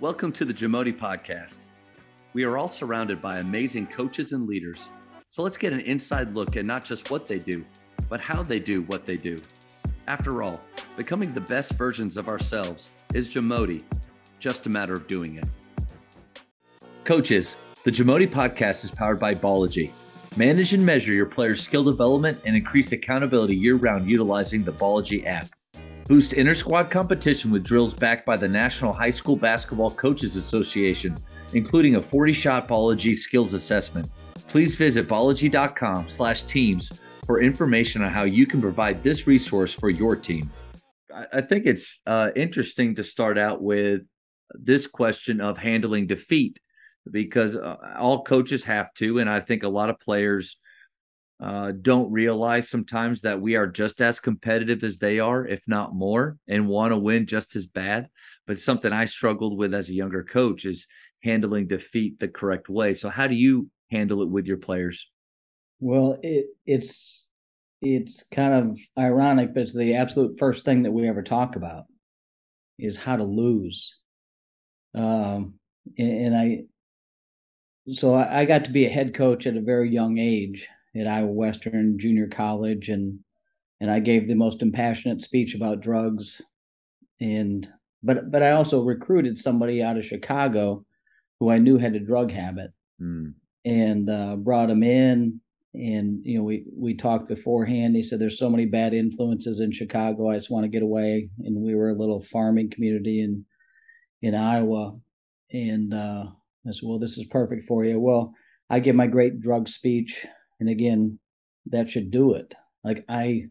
Welcome to the Jamodi Podcast. We are all surrounded by amazing coaches and leaders. So let's get an inside look at not just what they do, but how they do what they do. After all, becoming the best versions of ourselves is Jamodi, just a matter of doing it. Coaches, the Jamodi Podcast is powered by Ballogy. Manage and measure your players' skill development and increase accountability year round utilizing the Ballogy app. Boost inter squad competition with drills backed by the National High School Basketball Coaches Association, including a 40 shot Ballogy skills assessment. Please visit ballogy.com slash teams for information on how you can provide this resource for your team. I think it's uh, interesting to start out with this question of handling defeat because uh, all coaches have to, and I think a lot of players uh, don't realize sometimes that we are just as competitive as they are, if not more, and want to win just as bad. But something I struggled with as a younger coach is handling defeat the correct way. So, how do you handle it with your players? Well, it, it's it's kind of ironic, but it's the absolute first thing that we ever talk about is how to lose. Um, and, and I, so I, I got to be a head coach at a very young age at Iowa Western Junior College, and and I gave the most impassionate speech about drugs, and but but I also recruited somebody out of Chicago who I knew had a drug habit, mm. and uh, brought him in. And you know, we we talked beforehand. He said, "There's so many bad influences in Chicago. I just want to get away." And we were a little farming community in in Iowa, and uh, I said, "Well, this is perfect for you." Well, I give my great drug speech and again that should do it. Like i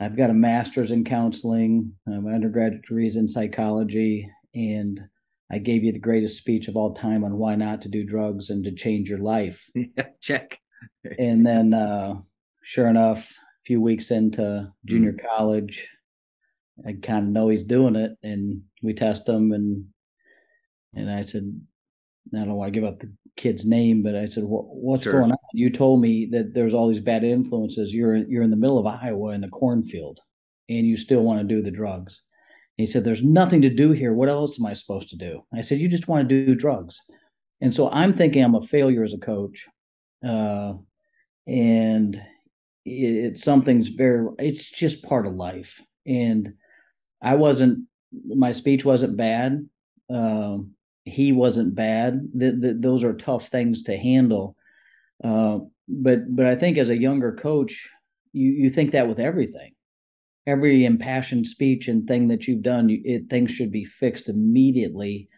i've got a master's in counseling uh, my undergraduate degree is in psychology and i gave you the greatest speech of all time on why not to do drugs and to change your life. Yeah, check. And then uh, sure enough a few weeks into junior mm. college i kind of know he's doing it and we test him and and i said I don't want to give up the kid's name, but I said, "What's sure. going on?" You told me that there's all these bad influences. You're you're in the middle of Iowa in the cornfield, and you still want to do the drugs. And he said, "There's nothing to do here. What else am I supposed to do?" I said, "You just want to do drugs." And so I'm thinking I'm a failure as a coach, uh, and it, it's something's very. It's just part of life, and I wasn't. My speech wasn't bad. Um, he wasn't bad. That those are tough things to handle. Uh, but but I think as a younger coach, you you think that with everything, every impassioned speech and thing that you've done, you, it, things should be fixed immediately,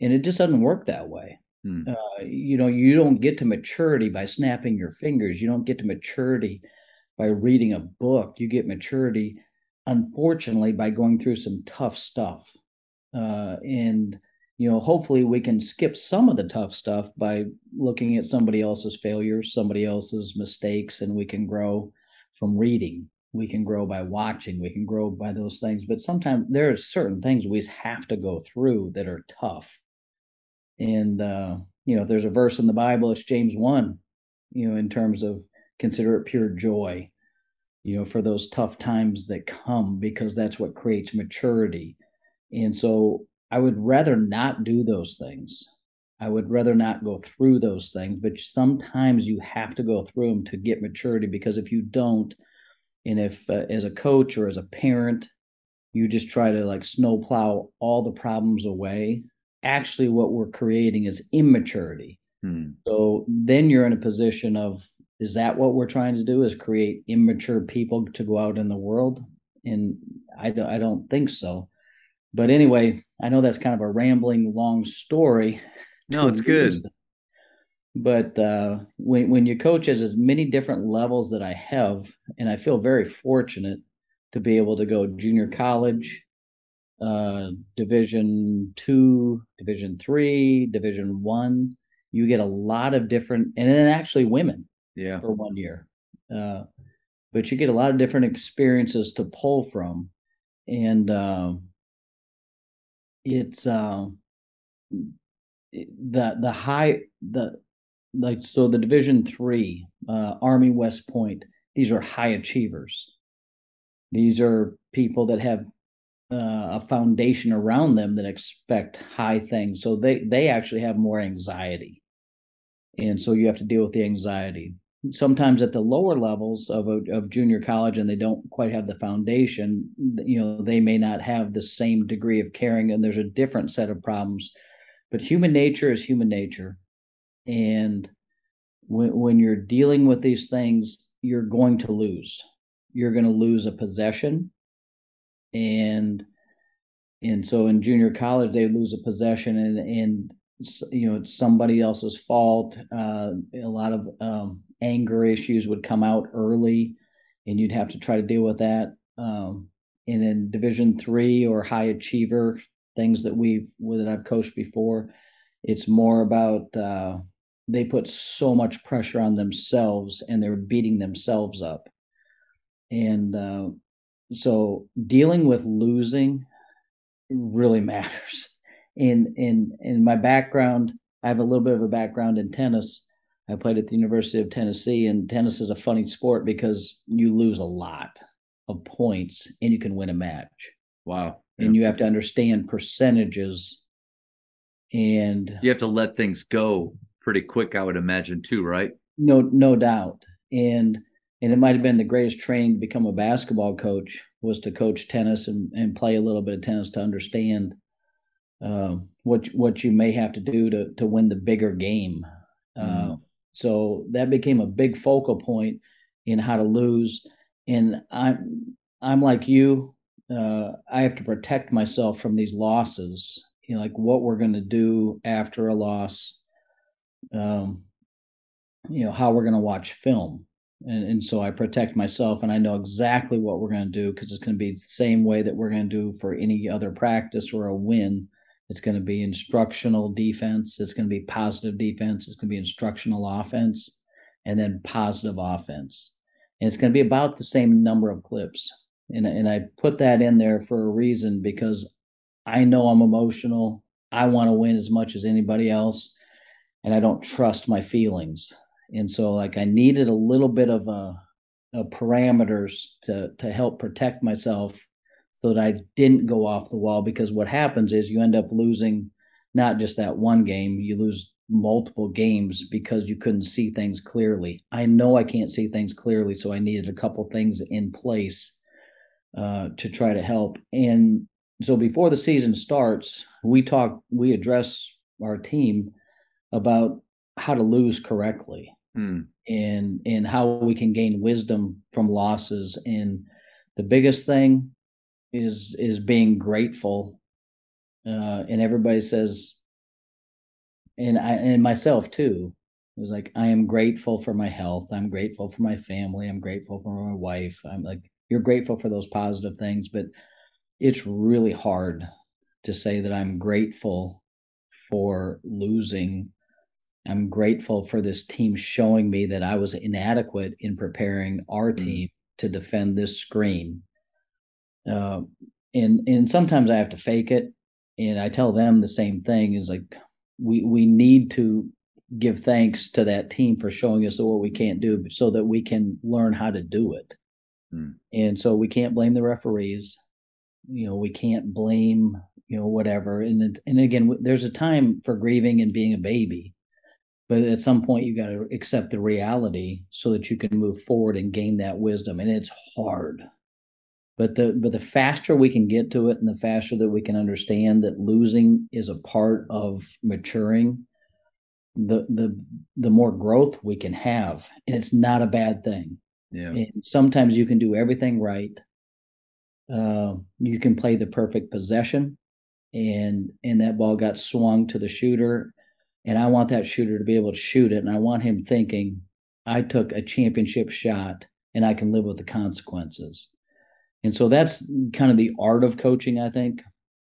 and it just doesn't work that way. Hmm. Uh, you know, you don't get to maturity by snapping your fingers. You don't get to maturity by reading a book. You get maturity, unfortunately, by going through some tough stuff. Uh, and you know, hopefully we can skip some of the tough stuff by looking at somebody else's failures, somebody else's mistakes, and we can grow from reading. We can grow by watching. We can grow by those things. But sometimes there are certain things we have to go through that are tough. And, uh, you know, there's a verse in the Bible, it's James 1, you know, in terms of consider it pure joy, you know, for those tough times that come, because that's what creates maturity. And so I would rather not do those things. I would rather not go through those things, but sometimes you have to go through them to get maturity because if you don't, and if uh, as a coach or as a parent, you just try to like snowplow all the problems away, actually what we're creating is immaturity. Hmm. So then you're in a position of is that what we're trying to do is create immature people to go out in the world? And I I don't think so. But anyway, I know that's kind of a rambling long story. No, it's good. But uh, when when you coach as as many different levels that I have, and I feel very fortunate to be able to go junior college, uh, Division two, Division three, Division one. You get a lot of different, and then actually women. Yeah. For one year, uh, but you get a lot of different experiences to pull from, and. Uh, it's uh, the the high the like so the division three uh, army west point these are high achievers these are people that have uh, a foundation around them that expect high things. So they they actually have more anxiety, and so you have to deal with the anxiety. Sometimes at the lower levels of a, of junior college, and they don't quite have the foundation. You know, they may not have the same degree of caring, and there's a different set of problems. But human nature is human nature, and when when you're dealing with these things, you're going to lose. You're going to lose a possession and and so in junior college they lose a possession and and you know it's somebody else's fault uh, a lot of um, anger issues would come out early and you'd have to try to deal with that um, and in division three or high achiever things that we've that i've coached before it's more about uh, they put so much pressure on themselves and they're beating themselves up and uh, so dealing with losing really matters. In in in my background, I have a little bit of a background in tennis. I played at the University of Tennessee, and tennis is a funny sport because you lose a lot of points and you can win a match. Wow. Yeah. And you have to understand percentages and you have to let things go pretty quick, I would imagine too, right? No, no doubt. And and it might have been the greatest training to become a basketball coach was to coach tennis and, and play a little bit of tennis to understand uh, what what you may have to do to to win the bigger game. Mm. Uh, so that became a big focal point in how to lose. And I'm I'm like you. Uh, I have to protect myself from these losses. You know, like what we're going to do after a loss. Um, you know how we're going to watch film and, and so I protect myself, and I know exactly what we're going to do because it's going to be the same way that we're going to do for any other practice or a win. It's going to be instructional defense. It's going to be positive defense. It's going to be instructional offense, and then positive offense. And it's going to be about the same number of clips. And and I put that in there for a reason because I know I'm emotional. I want to win as much as anybody else, and I don't trust my feelings and so like I needed a little bit of uh, a, a parameters to to help protect myself so that I didn't go off the wall because what happens is you end up losing not just that one game, you lose multiple games because you couldn't see things clearly. I know I can't see things clearly, so I needed a couple things in place uh, to try to help. And so before the season starts, we talk, we address our team about how to lose correctly mm. and and how we can gain wisdom from losses and the biggest thing is is being grateful uh, and everybody says and i and myself too it was like i am grateful for my health i'm grateful for my family i'm grateful for my wife i'm like you're grateful for those positive things but it's really hard to say that i'm grateful for losing I'm grateful for this team showing me that I was inadequate in preparing our mm-hmm. team to defend this screen. Uh, and and sometimes I have to fake it, and I tell them the same thing. Is like we we need to give thanks to that team for showing us what we can't do, so that we can learn how to do it. Mm. And so we can't blame the referees. You know, we can't blame you know whatever. And and again, there's a time for grieving and being a baby but at some point you got to accept the reality so that you can move forward and gain that wisdom and it's hard but the but the faster we can get to it and the faster that we can understand that losing is a part of maturing the the the more growth we can have. And it's not a bad thing. Yeah. And sometimes you can do everything right. Uh, you can play the perfect possession. And and that ball got swung to the shooter. And I want that shooter to be able to shoot it. And I want him thinking, I took a championship shot and I can live with the consequences. And so that's kind of the art of coaching, I think.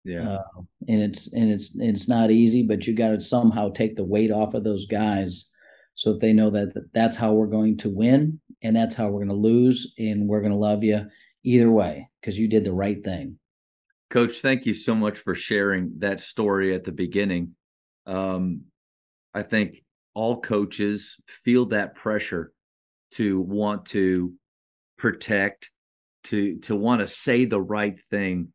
Yeah. Uh, and it's and it's and it's not easy, but you got to somehow take the weight off of those guys so that they know that that's how we're going to win and that's how we're going to lose and we're going to love you either way because you did the right thing. Coach, thank you so much for sharing that story at the beginning. Um, I think all coaches feel that pressure to want to protect, to to want to say the right thing.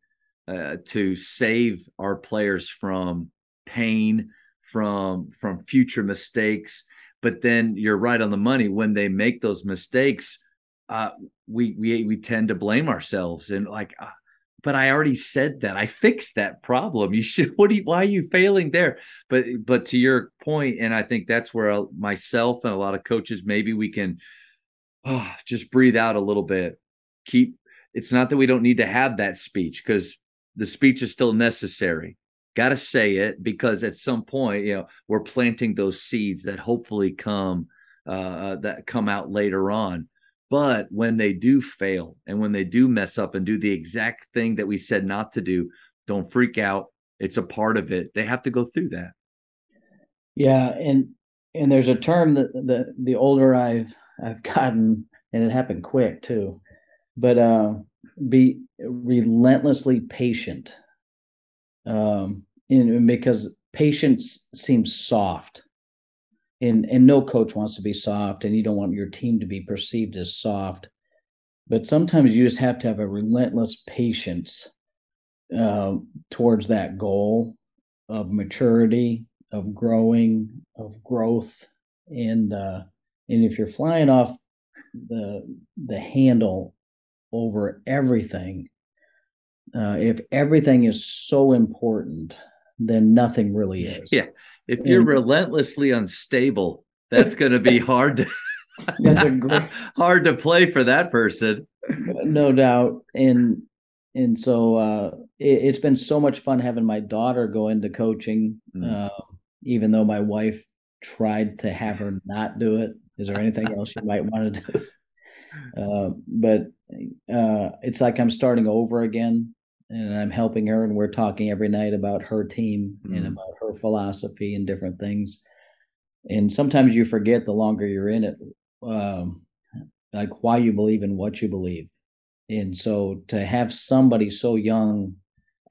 uh, to save our players from pain, from from future mistakes. But then you're right on the money. When they make those mistakes, uh, we we we tend to blame ourselves and like, uh, but I already said that I fixed that problem. You should. What? Do you, why are you failing there? But but to your point, and I think that's where I'll, myself and a lot of coaches maybe we can oh, just breathe out a little bit. Keep. It's not that we don't need to have that speech because the speech is still necessary. Got to say it because at some point, you know, we're planting those seeds that hopefully come uh, uh that come out later on but when they do fail and when they do mess up and do the exact thing that we said not to do, don't freak out. It's a part of it. They have to go through that. Yeah, and and there's a term that the the older I've I've gotten, and it happened quick too, but uh, be relentlessly patient. Um, in, because patience seems soft and and no coach wants to be soft and you don't want your team to be perceived as soft but sometimes you just have to have a relentless patience uh, towards that goal of maturity of growing of growth and uh, and if you're flying off the the handle over everything uh, if everything is so important then nothing really is. Yeah. If you're and, relentlessly unstable, that's going to be hard to great, hard to play for that person. No doubt. And and so uh, it, has been so much fun having my daughter go into coaching, mm. uh, even though my wife tried to have her not do it. Is there anything else you might want to do? Uh, but uh, it's like I'm starting over again and I'm helping her, and we're talking every night about her team mm. and about her philosophy and different things. And sometimes you forget the longer you're in it, um, like why you believe in what you believe. And so to have somebody so young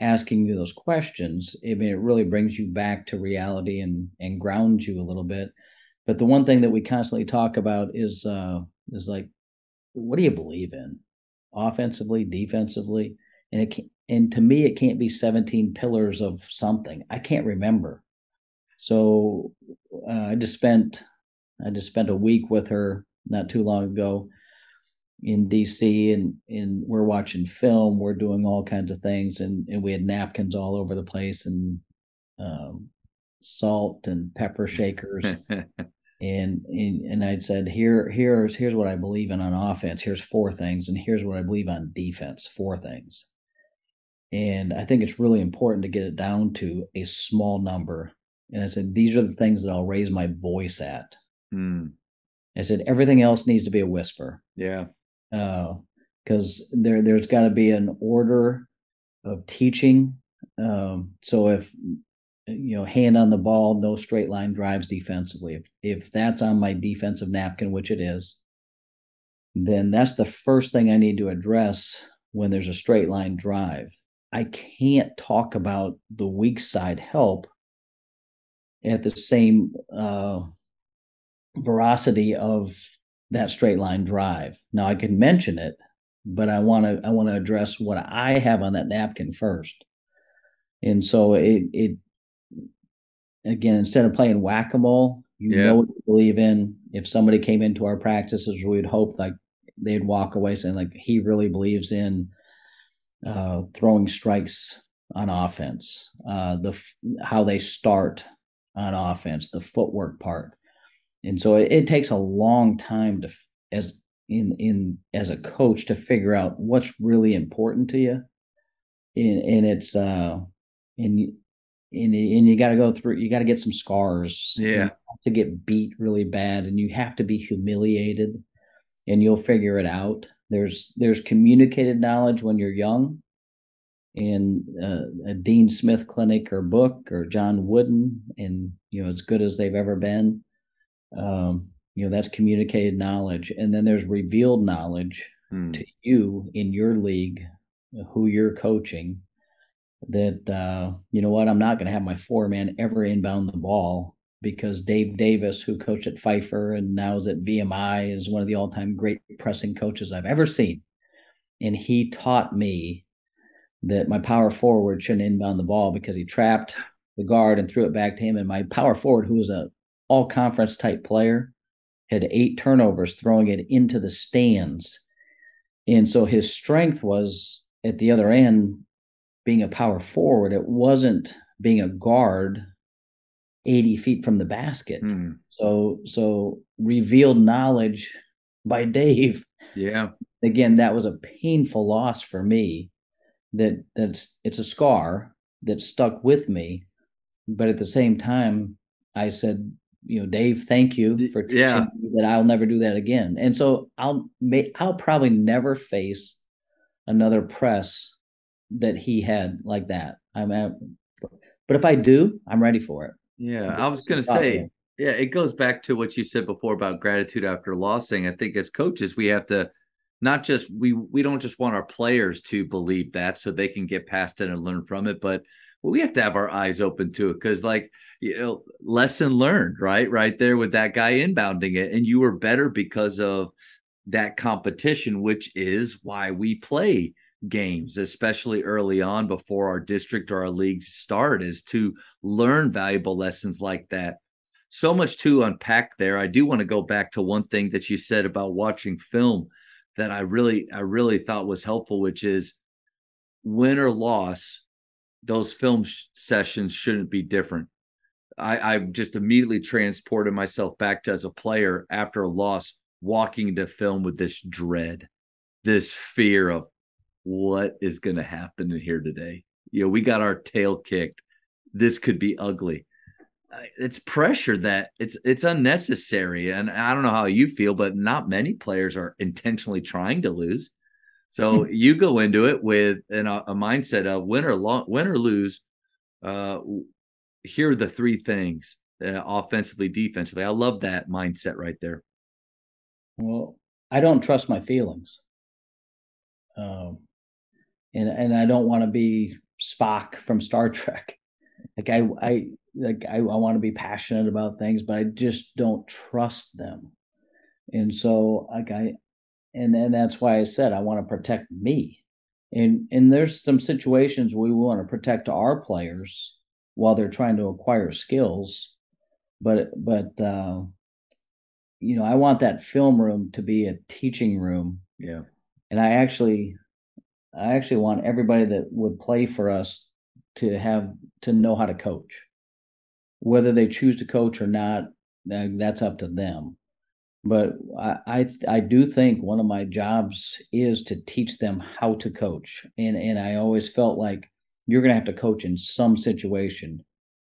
asking you those questions, I mean, it really brings you back to reality and and grounds you a little bit. But the one thing that we constantly talk about is uh, is like, what do you believe in, offensively, defensively? and it can, and to me it can't be 17 pillars of something i can't remember so uh, i just spent i just spent a week with her not too long ago in dc and and we're watching film we're doing all kinds of things and and we had napkins all over the place and um, salt and pepper shakers and, and and I'd said here here's here's what I believe in on offense. Here's four things, and here's what I believe on defense. Four things. And I think it's really important to get it down to a small number. And I said, these are the things that I'll raise my voice at. Mm. I said, everything else needs to be a whisper. Yeah. Uh because uh, there, there's got to be an order of teaching. Um, so if, you know, hand on the ball, no straight line drives defensively. If, if that's on my defensive napkin, which it is, then that's the first thing I need to address when there's a straight line drive. I can't talk about the weak side help at the same uh, veracity of that straight line drive. Now I can mention it, but I want to I want to address what I have on that napkin first. And so it it again instead of playing whack a mole, you yeah. know what you believe in. If somebody came into our practices, we'd hope like they'd walk away saying like he really believes in uh, throwing strikes on offense, uh, the how they start on offense, the footwork part, and so it, it, takes a long time to as in in as a coach to figure out what's really important to you, and, and it's uh and and, and you got to go through you got to get some scars yeah to get beat really bad and you have to be humiliated and you'll figure it out there's there's communicated knowledge when you're young in uh, a Dean Smith clinic or book or John Wooden, and you know as good as they've ever been. Um, you know that's communicated knowledge, and then there's revealed knowledge hmm. to you in your league, who you're coaching. That uh, you know what, I'm not going to have my four man ever inbound the ball because Dave Davis, who coached at Pfeiffer and now is at VMI, is one of the all time great pressing coaches I've ever seen. And he taught me that my power forward shouldn't inbound the ball because he trapped the guard and threw it back to him. And my power forward, who was a all conference type player, had eight turnovers throwing it into the stands. And so his strength was at the other end being a power forward. It wasn't being a guard 80 feet from the basket. Hmm. So so revealed knowledge by Dave. Yeah. Again, that was a painful loss for me. That that's it's a scar that stuck with me. But at the same time, I said, you know, Dave, thank you for teaching yeah. that I'll never do that again. And so I'll I'll probably never face another press that he had like that. I'm at, but if I do, I'm ready for it. Yeah, I was going to say, yeah, it goes back to what you said before about gratitude after losing. I think as coaches, we have to not just we we don't just want our players to believe that so they can get past it and learn from it, but we have to have our eyes open to it because like you know lesson learned right right there with that guy inbounding it and you were better because of that competition which is why we play games especially early on before our district or our leagues start is to learn valuable lessons like that so much to unpack there i do want to go back to one thing that you said about watching film that i really i really thought was helpful which is win or loss those film sh- sessions shouldn't be different. I, I just immediately transported myself back to as a player after a loss, walking into film with this dread, this fear of what is going to happen in here today. You know, we got our tail kicked. This could be ugly. It's pressure that it's it's unnecessary, and I don't know how you feel, but not many players are intentionally trying to lose. So hmm. you go into it with an, a mindset of win or long, win or lose. Uh, here are the three things: uh, offensively, defensively. I love that mindset right there. Well, I don't trust my feelings, um, and and I don't want to be Spock from Star Trek. Like I, I like I, I want to be passionate about things, but I just don't trust them. And so like I and and that's why I said I want to protect me. And and there's some situations we want to protect our players while they're trying to acquire skills, but but uh, you know I want that film room to be a teaching room. Yeah, and I actually I actually want everybody that would play for us to have to know how to coach. Whether they choose to coach or not, uh, that's up to them. But I, I, I do think one of my jobs is to teach them how to coach. And and i always felt like you're going to have to coach in some situation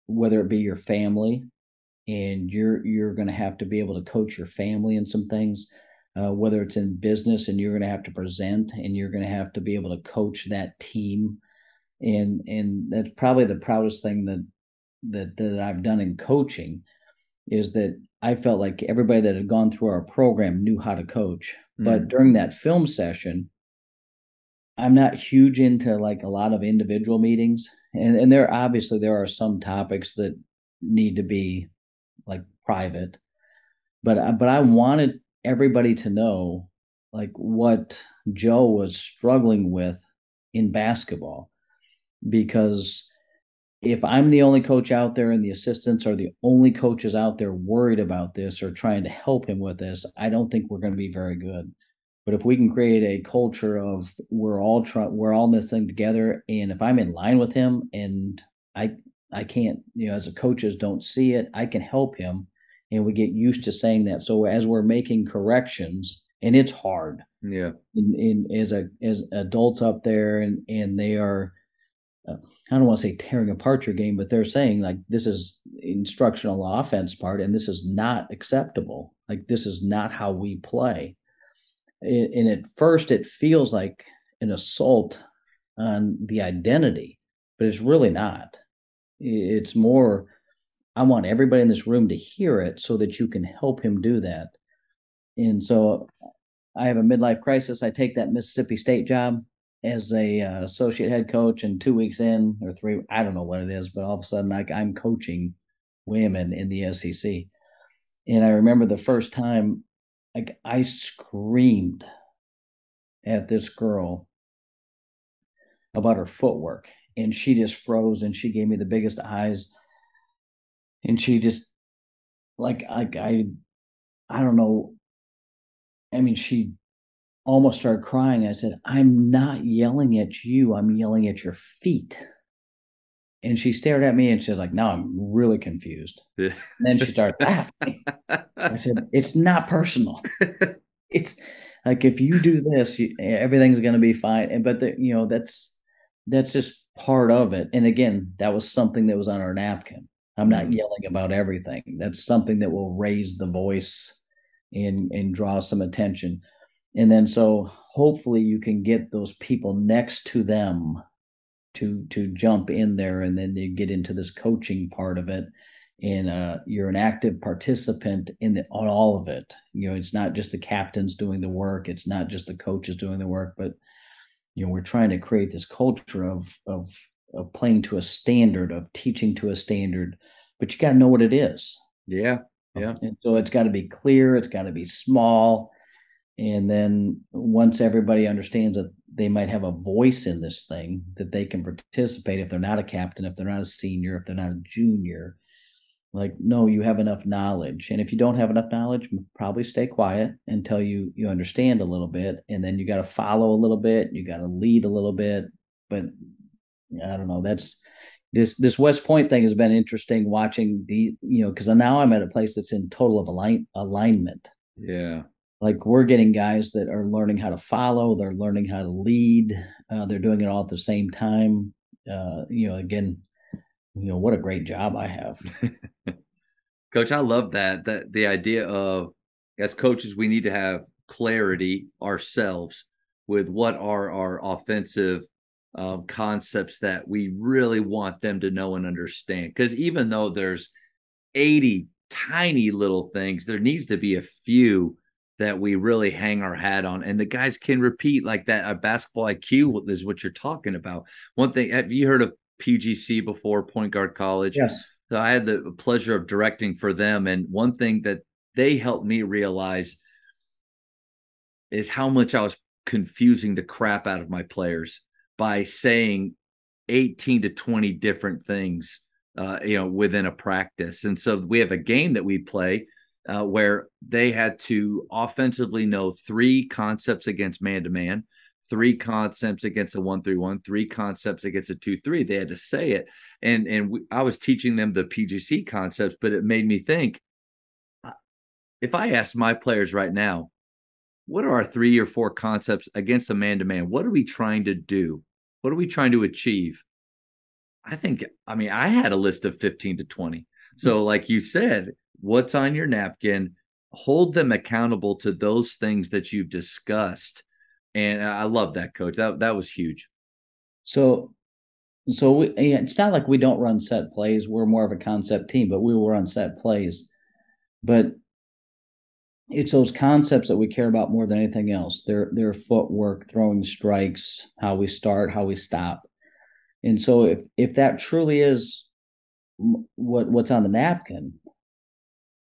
whether it be your family and you're you're going to have to be able to coach your family in some things uh, whether it's in business and you're going to have to present and you're going to have to be able to coach that team and and that's probably the proudest thing that that that I've done in coaching is that I felt like everybody that had gone through our program knew how to coach. Mm. But during that film session, I'm not huge into like a lot of individual meetings. And and there obviously there are some topics that need to be like private. But but I wanted everybody to know like what Joe was struggling with in basketball because if I'm the only coach out there and the assistants are the only coaches out there worried about this or trying to help him with this, I don't think we're going to be very good. But if we can create a culture of we're all trying, we're all in this thing together, and if I'm in line with him and I I can't, you know, as a coaches don't see it, I can help him, and we get used to saying that. So as we're making corrections, and it's hard, yeah, in, in as a as adults up there, and and they are uh, I don't want to say tearing apart your game, but they're saying like this is instructional offense part, and this is not acceptable. Like this is not how we play. And at first, it feels like an assault on the identity, but it's really not. It's more. I want everybody in this room to hear it so that you can help him do that. And so I have a midlife crisis. I take that Mississippi State job as a uh, associate head coach and two weeks in or three i don't know what it is but all of a sudden like i'm coaching women in the sec and i remember the first time like i screamed at this girl about her footwork. And she just froze and she gave me the biggest eyes. And she just like like I I don't know. I mean, she almost started crying. I said, I'm not yelling at you, I'm yelling at your feet. And she stared at me and she was like, "No, I'm really confused. and then she started laughing. I said, It's not personal. it's like if you do this, you, everything's going to be fine. And but the, you know that's that's just part of it. And again, that was something that was on our napkin. I'm not mm-hmm. yelling about everything. That's something that will raise the voice and and draw some attention. And then so hopefully you can get those people next to them to to jump in there and then they get into this coaching part of it and uh, you're an active participant in the, on all of it. You know, it's not just the captains doing the work, it's not just the coaches doing the work, but you know, we're trying to create this culture of of of playing to a standard, of teaching to a standard, but you got to know what it is. Yeah, yeah. Um, and so it's got to be clear, it's got to be small, and then once everybody understands that they might have a voice in this thing, that they can participate if they're not a captain, if they're not a senior, if they're not a junior like no you have enough knowledge and if you don't have enough knowledge probably stay quiet until you you understand a little bit and then you got to follow a little bit you got to lead a little bit but i don't know that's this this west point thing has been interesting watching the you know because now i'm at a place that's in total of align, alignment. Yeah. Like we're getting guys that are learning how to follow they're learning how to lead uh, they're doing it all at the same time. Uh, you know again you know what a great job i have. Coach i love that that the idea of as coaches we need to have clarity ourselves with what are our offensive um, concepts that we really want them to know and understand because even though there's 80 tiny little things there needs to be a few that we really hang our hat on and the guys can repeat like that a basketball iq is what you're talking about one thing have you heard of PGC before, Point Guard College. Yes. So I had the pleasure of directing for them. And one thing that they helped me realize is how much I was confusing the crap out of my players by saying 18 to 20 different things, uh, you know, within a practice. And so we have a game that we play uh, where they had to offensively know three concepts against man to man three concepts against a one three one, three concepts against a two three. They had to say it, and and we, I was teaching them the PGC concepts, but it made me think. If I asked my players right now, what are our three or four concepts against a man to man? What are we trying to do? What are we trying to achieve? I think, I mean, I had a list of 15 to 20. Hmm. So, like you said, what's on your napkin? Hold them accountable to those things that you've discussed and I love that coach. That that was huge. So, so we, it's not like we don't run set plays. We're more of a concept team, but we will run set plays. But it's those concepts that we care about more than anything else. Their their footwork, throwing strikes, how we start, how we stop. And so, if if that truly is what what's on the napkin,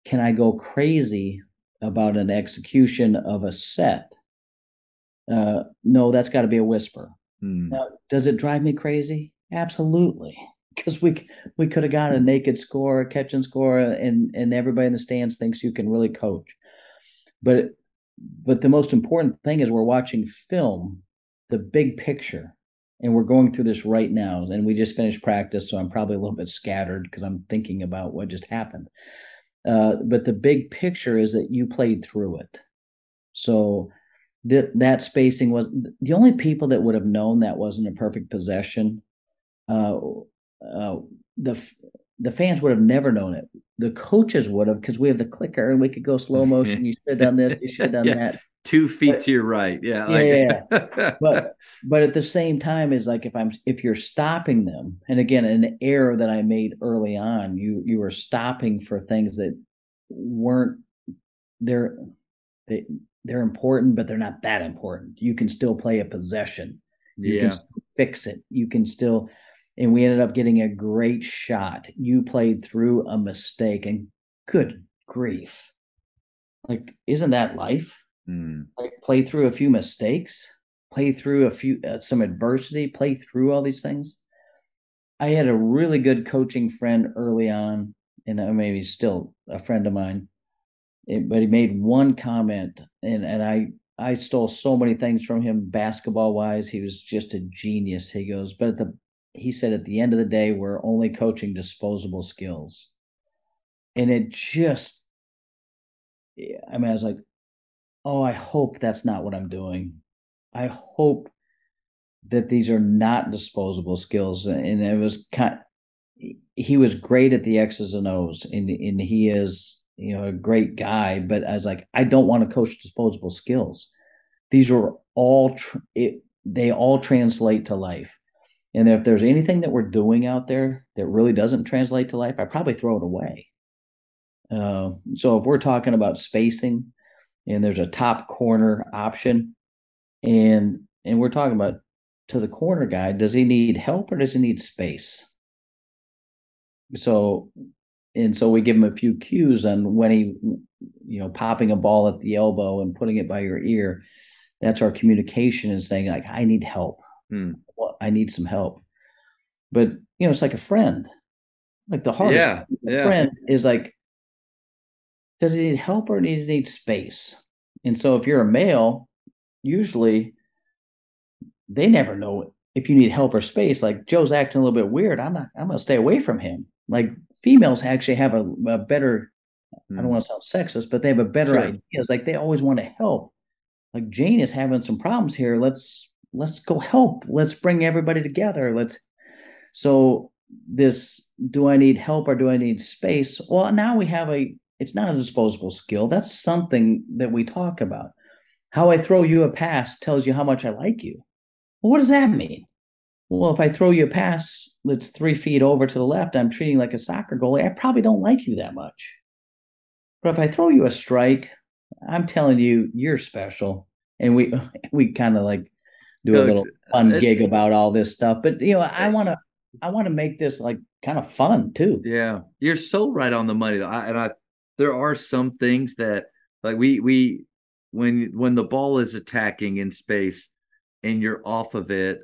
can I go crazy about an execution of a set? uh, no, that's got to be a whisper. Hmm. Now, does it drive me crazy? Absolutely, because we we could have got a naked score, a catch and score, and and everybody in the stands thinks you can really coach. But but the most important thing is we're watching film, the big picture, and we're going through this right now. And we just finished practice, so I'm probably a little bit scattered because I'm thinking about what just happened. Uh, but the big picture is that you played through it. So that that spacing was the only people that would have known that wasn't a perfect possession. Uh, uh, the the fans would have never known it. The coaches would have because we have the clicker and we could go slow motion. You should have done this. You should have done yeah. that. Two feet but, to your right. Yeah. Like. Yeah. but but at the same time, is like if I'm if you're stopping them, and again, an error that I made early on, you you were stopping for things that weren't there. They, they're important, but they're not that important. You can still play a possession. You yeah. can fix it. You can still and we ended up getting a great shot. You played through a mistake and good grief. Like, isn't that life? Mm. Like play through a few mistakes. play through a few uh, some adversity, play through all these things. I had a really good coaching friend early on, and maybe still a friend of mine. It, but he made one comment, and and I I stole so many things from him basketball wise. He was just a genius. He goes, but at the he said at the end of the day, we're only coaching disposable skills. And it just I mean, I was like, oh, I hope that's not what I'm doing. I hope that these are not disposable skills. And it was kind he was great at the X's and O's, and, and he is, you know, a great guy. But I was like, I don't want to coach disposable skills. These are all, it, they all translate to life. And if there's anything that we're doing out there that really doesn't translate to life, I probably throw it away. Uh, so if we're talking about spacing, and there's a top corner option, and and we're talking about to the corner guy, does he need help or does he need space? So, and so we give him a few cues on when he, you know, popping a ball at the elbow and putting it by your ear. That's our communication and saying like, I need help. Hmm. Well, I need some help. But you know, it's like a friend. Like the hardest yeah, yeah. friend is like, does he need help or does he need space? And so if you're a male, usually they never know if you need help or space. Like Joe's acting a little bit weird. I'm not, I'm going to stay away from him. Like females actually have a, a better, mm. I don't hmm. want to sound sexist, but they have a better sure. idea. It's like they always want to help. Like Jane is having some problems here. Let's, let's go help. Let's bring everybody together. Let's, so this, do I need help or do I need space? Well, now we have a, it's not a disposable skill. That's something that we talk about. How I throw you a pass tells you how much I like you. Well, what does that mean? Well, if I throw you a pass that's three feet over to the left, I'm treating like a soccer goalie. I probably don't like you that much. But if I throw you a strike, I'm telling you, you're special. And we we kind of like do a little fun uh, gig about all this stuff. But you know, I want to I want to make this like kind of fun too. Yeah, you're so right on the money. I, and I there are some things that like we we when when the ball is attacking in space and you're off of it,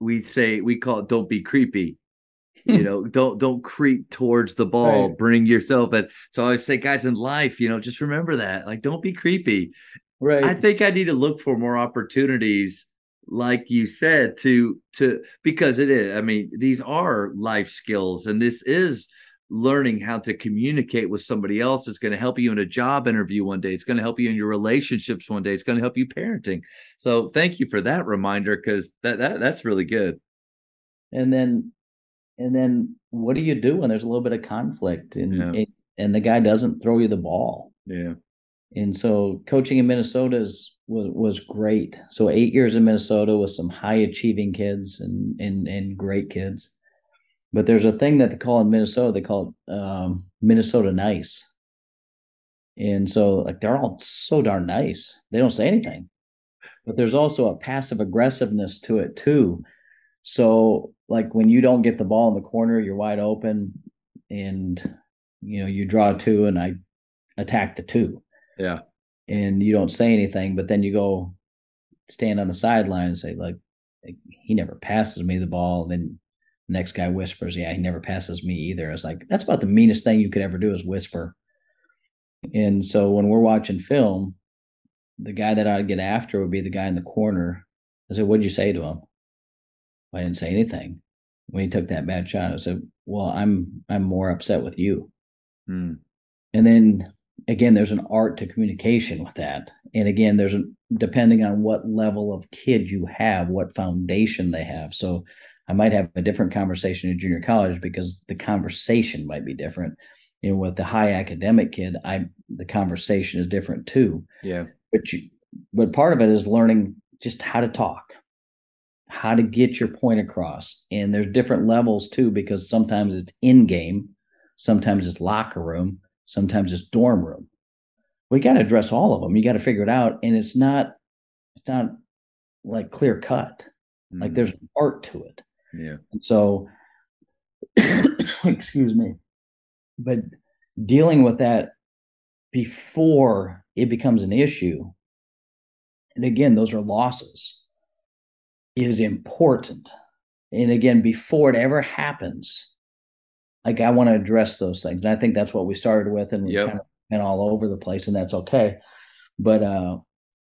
we say we call it don't be creepy. you know, don't don't creep towards the ball. Right. Bring yourself And So I always say, guys, in life, you know, just remember that. Like, don't be creepy. Right. I think I need to look for more opportunities, like you said, to to because it is. I mean, these are life skills, and this is learning how to communicate with somebody else is going to help you in a job interview one day. It's going to help you in your relationships one day. It's going to help you parenting. So thank you for that reminder because that, that that's really good. And then and then what do you do when there's a little bit of conflict and yeah. and the guy doesn't throw you the ball? Yeah. And so coaching in Minnesota is, was was great. So eight years in Minnesota with some high achieving kids and and and great kids but there's a thing that they call in Minnesota, they call it um, Minnesota nice. And so, like, they're all so darn nice. They don't say anything. But there's also a passive aggressiveness to it, too. So, like, when you don't get the ball in the corner, you're wide open and, you know, you draw two and I attack the two. Yeah. And you don't say anything, but then you go stand on the sideline and say, like, he never passes me the ball. Then next guy whispers, Yeah, he never passes me either. It's like, that's about the meanest thing you could ever do is whisper. And so when we're watching film, the guy that I'd get after would be the guy in the corner. I said, What'd you say to him? I didn't say anything. When he took that bad shot, I said, Well, I'm I'm more upset with you. Hmm. And then again, there's an art to communication with that. And again, there's a depending on what level of kid you have, what foundation they have. So I might have a different conversation in junior college because the conversation might be different. You know, with the high academic kid, I the conversation is different too. Yeah. But you but part of it is learning just how to talk, how to get your point across. And there's different levels too, because sometimes it's in game, sometimes it's locker room, sometimes it's dorm room. We got to address all of them. You got to figure it out. And it's not, it's not like clear cut. Mm-hmm. Like there's art to it. Yeah. And so, excuse me, but dealing with that before it becomes an issue and again, those are losses, is important. And again, before it ever happens, like I want to address those things. And I think that's what we started with and we yep. kind of went all over the place and that's okay. But uh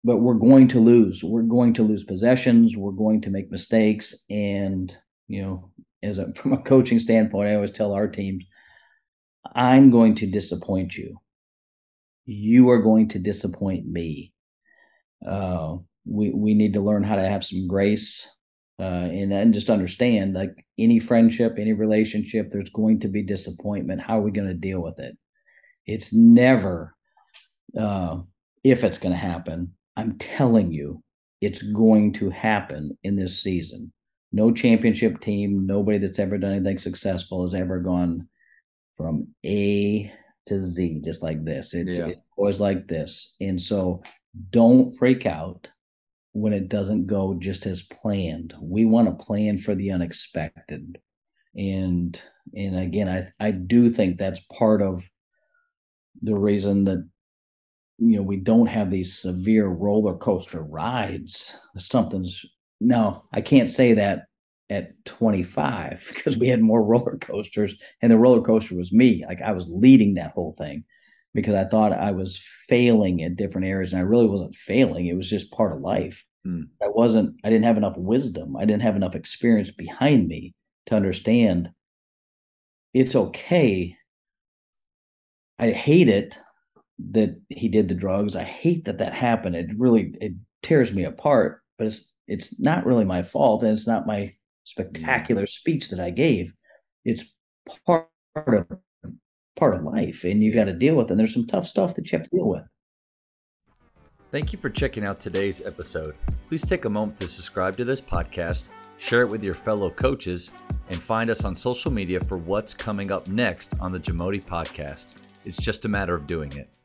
but we're going to lose. We're going to lose possessions. We're going to make mistakes. And, you know, as a from a coaching standpoint, I always tell our teams, I'm going to disappoint you. You are going to disappoint me. Uh, we we need to learn how to have some grace uh, and and just understand like any friendship, any relationship, there's going to be disappointment. How are we going to deal with it? It's never uh, if it's going to happen. I'm telling you, it's going to happen in this season. No championship team, nobody that's ever done anything successful has ever gone from A to Z just like this. It's, yeah. it's always like this. And so don't freak out when it doesn't go just as planned. We want to plan for the unexpected. And and again, I, I do think that's part of the reason that you know we don't have these severe roller coaster rides. Something's no, I can't say that at 25 because we had more roller coasters and the roller coaster was me. Like I was leading that whole thing because I thought I was failing at different areas and I really wasn't failing. It was just part of life. Hmm. I wasn't, I didn't have enough wisdom. I didn't have enough experience behind me to understand it's okay. I hate it that he did the drugs. I hate that that happened. It really, it tears me apart, but it's, it's not really my fault and it's not my spectacular speech that I gave. It's part of part of life and you got to deal with it. And there's some tough stuff that you have to deal with. Thank you for checking out today's episode. Please take a moment to subscribe to this podcast, share it with your fellow coaches, and find us on social media for what's coming up next on the Jamodi podcast. It's just a matter of doing it.